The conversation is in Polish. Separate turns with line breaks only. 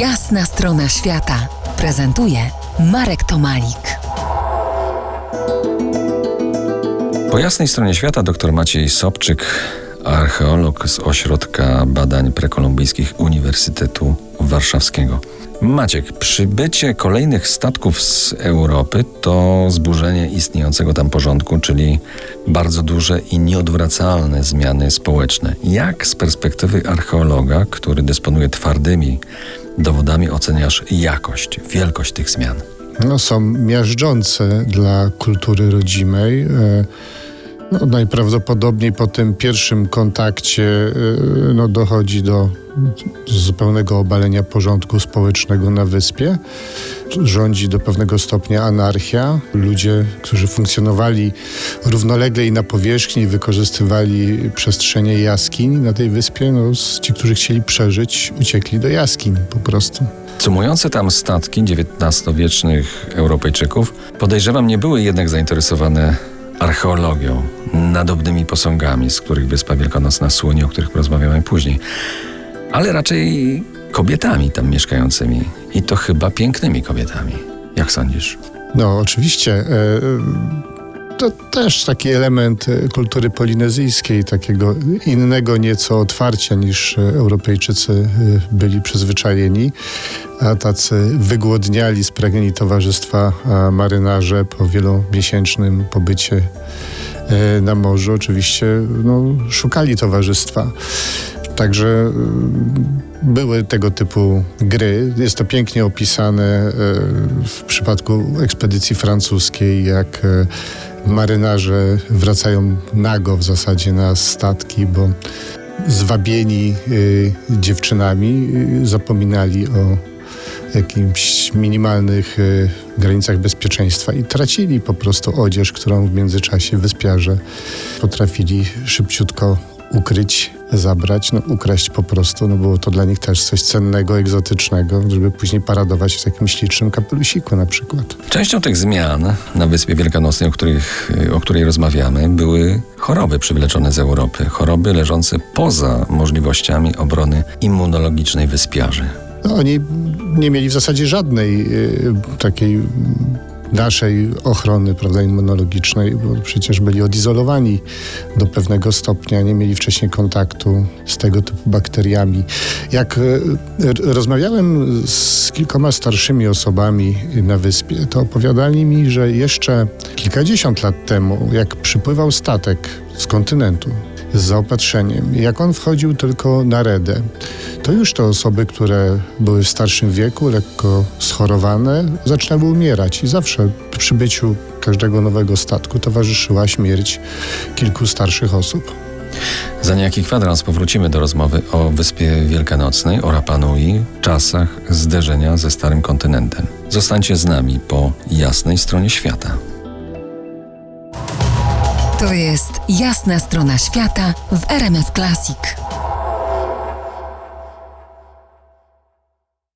Jasna strona świata prezentuje Marek Tomalik.
Po jasnej stronie świata dr Maciej Sobczyk, archeolog z Ośrodka Badań Prekolumbijskich Uniwersytetu Warszawskiego. Maciek, przybycie kolejnych statków z Europy to zburzenie istniejącego tam porządku, czyli bardzo duże i nieodwracalne zmiany społeczne. Jak z perspektywy archeologa, który dysponuje twardymi dowodami, oceniasz jakość, wielkość tych zmian?
No, są miażdżące dla kultury rodzimej. E, no, najprawdopodobniej po tym pierwszym kontakcie e, no, dochodzi do zupełnego obalenia porządku społecznego na wyspie. Rządzi do pewnego stopnia anarchia. Ludzie, którzy funkcjonowali równolegle i na powierzchni, wykorzystywali przestrzenie jaskiń na tej wyspie, no, ci, którzy chcieli przeżyć, uciekli do jaskiń po prostu.
Sumujące tam statki XIX-wiecznych Europejczyków podejrzewam nie były jednak zainteresowane archeologią, nadobnymi posągami, z których Wyspa Wielkanocna słynie, o których porozmawiamy później, ale raczej kobietami tam mieszkającymi i to chyba pięknymi kobietami. Jak sądzisz?
No, oczywiście. E, to też taki element e, kultury polinezyjskiej, takiego innego nieco otwarcia niż e, Europejczycy byli przyzwyczajeni, a tacy wygłodniali, spragnieni towarzystwa marynarze po wielomiesięcznym pobycie na morzu oczywiście no, szukali towarzystwa. Także były tego typu gry. Jest to pięknie opisane w przypadku ekspedycji francuskiej, jak marynarze wracają nago w zasadzie na statki, bo zwabieni y, dziewczynami y, zapominali o jakimś minimalnych y, granicach bezpieczeństwa i tracili po prostu odzież, którą w międzyczasie wyspiarze potrafili szybciutko ukryć, zabrać, no ukraść po prostu, no było to dla nich też coś cennego, egzotycznego, żeby później paradować w takim ślicznym kapelusiku na przykład.
Częścią tych zmian na Wyspie Wielkanocnej, o, których, o której rozmawiamy, były choroby przywleczone z Europy, choroby leżące poza możliwościami obrony immunologicznej wyspiarzy.
No, oni nie mieli w zasadzie żadnej y, takiej naszej ochrony prawda, immunologicznej, bo przecież byli odizolowani do pewnego stopnia, nie mieli wcześniej kontaktu z tego typu bakteriami. Jak e, rozmawiałem z kilkoma starszymi osobami na wyspie, to opowiadali mi, że jeszcze kilkadziesiąt lat temu, jak przypływał statek z kontynentu, z zaopatrzeniem. Jak on wchodził tylko na redę, to już te osoby, które były w starszym wieku, lekko schorowane, zaczynały umierać i zawsze przy przybyciu każdego nowego statku towarzyszyła śmierć kilku starszych osób.
Za niejaki kwadrans powrócimy do rozmowy o Wyspie Wielkanocnej, o Rapanui, czasach zderzenia ze Starym Kontynentem. Zostańcie z nami po jasnej stronie świata.
To jest jasna strona świata w RMS Classic.